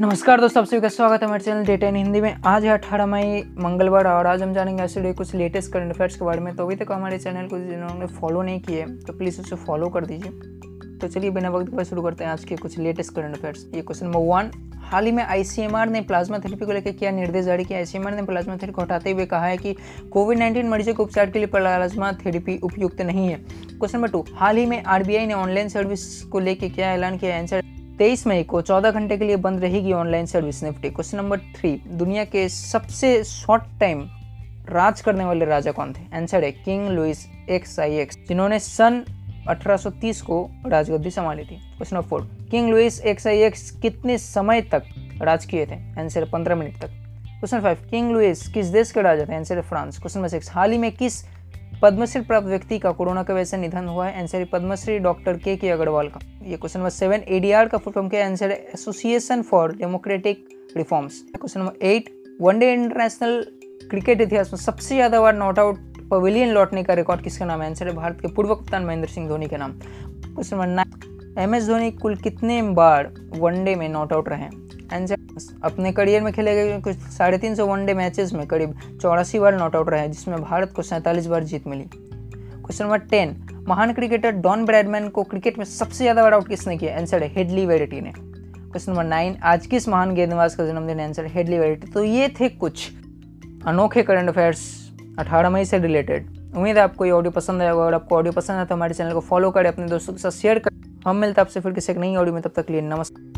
नमस्कार दोस्तों, आप सभी का स्वागत है हमारे चैनल डेटा इन हिंदी में। आज है अठारह मई, मंगलवार, और आज हम जानेंगे ऐसे कुछ लेटेस्ट करंट अफेयर्स के बारे में। तो अभी तक हमारे चैनल को जिन्होंने फॉलो नहीं किए तो प्लीज़ उसे फॉलो कर दीजिए। तो चलिए बिना वक्त पर शुरू करते हैं आज के कुछ लेटेस्ट करंट अफेयर्स ये क्वेश्चन नंबर वन हाल ही में आईसीएमआर ने प्लाज्मा थेरेपी को लेकर क्या निर्देश जारी किया। आईसीएमआर ने प्लाज्मा थेरेपी को हटाते हुए कहा है कि कोविड नाइन्टीन मरीजों के उपचार के लिए प्लाज्मा थेरेपी उपयुक्त नहीं है। क्वेश्चन नंबर टू हाल ही में आरबीआई ने ऑनलाइन सर्विस को लेकर क्या ऐलान किया? आंसर तेईस मई को चौदह घंटे के लिए बंद रहेगी online service Nifty. Question number three, दुनिया के सबसे शॉर्ट टाइम राज करने वाले राजा कौन थे? आंसर है king Louis X I X जिन्होंने सन 1830 को राजगद्दी संभाली थी। Question number four king Louis X I X कितने समय तक राज किए थे? आंसर पंद्रह मिनट तक। क्वेश्चन फाइव किंग लुइस किस देश के राजा थे? आंसर है फ्रांस क्वेश्चन नंबर सिक्स हाल ही में किस पद्मश्री प्राप्त व्यक्ति का कोरोना की वजह से निधन हुआ है। आंसर पद्मश्री डॉक्टर के के अग्रवाल का। ये क्वेश्चन नंबर सेवन एडीआर का फुल फॉर्म क्या आंसर है association for democratic reforms. Question number eight, one day international cricket इतिहास में सबसे ज़्यादा बार नॉट आउट पवेलियन लौटने का रिकॉर्ड किसका नाम है? आंसर है भारत के पूर्व कप्तान महेंद्र सिंह धोनी के नाम। Question number nine M S Dhoni कुल कितने बार वनडे में नॉट आउट रहे आंसर अपने करियर में खेले गए कुछ साढ़े तीन सौ वनडे मैचेस में करीब चौरासी बार नॉट आउट रहे, जिसमें भारत को सैंतालीस बार जीत मिली। क्वेश्चन नंबर टेन महान क्रिकेटर डॉन ब्रैडमैन को क्रिकेट में सबसे ज़्यादा बार आउट किसने किया? आंसर है हेडली वेरिटी ने। क्वेश्चन नंबर नाइन आज किस महान गेंदबाज का जन्मदिन आंसर हेडली वेरिटी तो ये थे कुछ अनोखे करंट अफेयर्स 18 मई से रिलेटेड उम्मीद है आपको ये ऑडियो पसंद आएगा अगर आपको ऑडियो पसंद है तो हमारे चैनल को फॉलो करें, अपने दोस्तों के साथ शेयर करें। हम मिलते आपसे फिर किसी एक नई ऑडियो में तब तक लिए नमस्कार।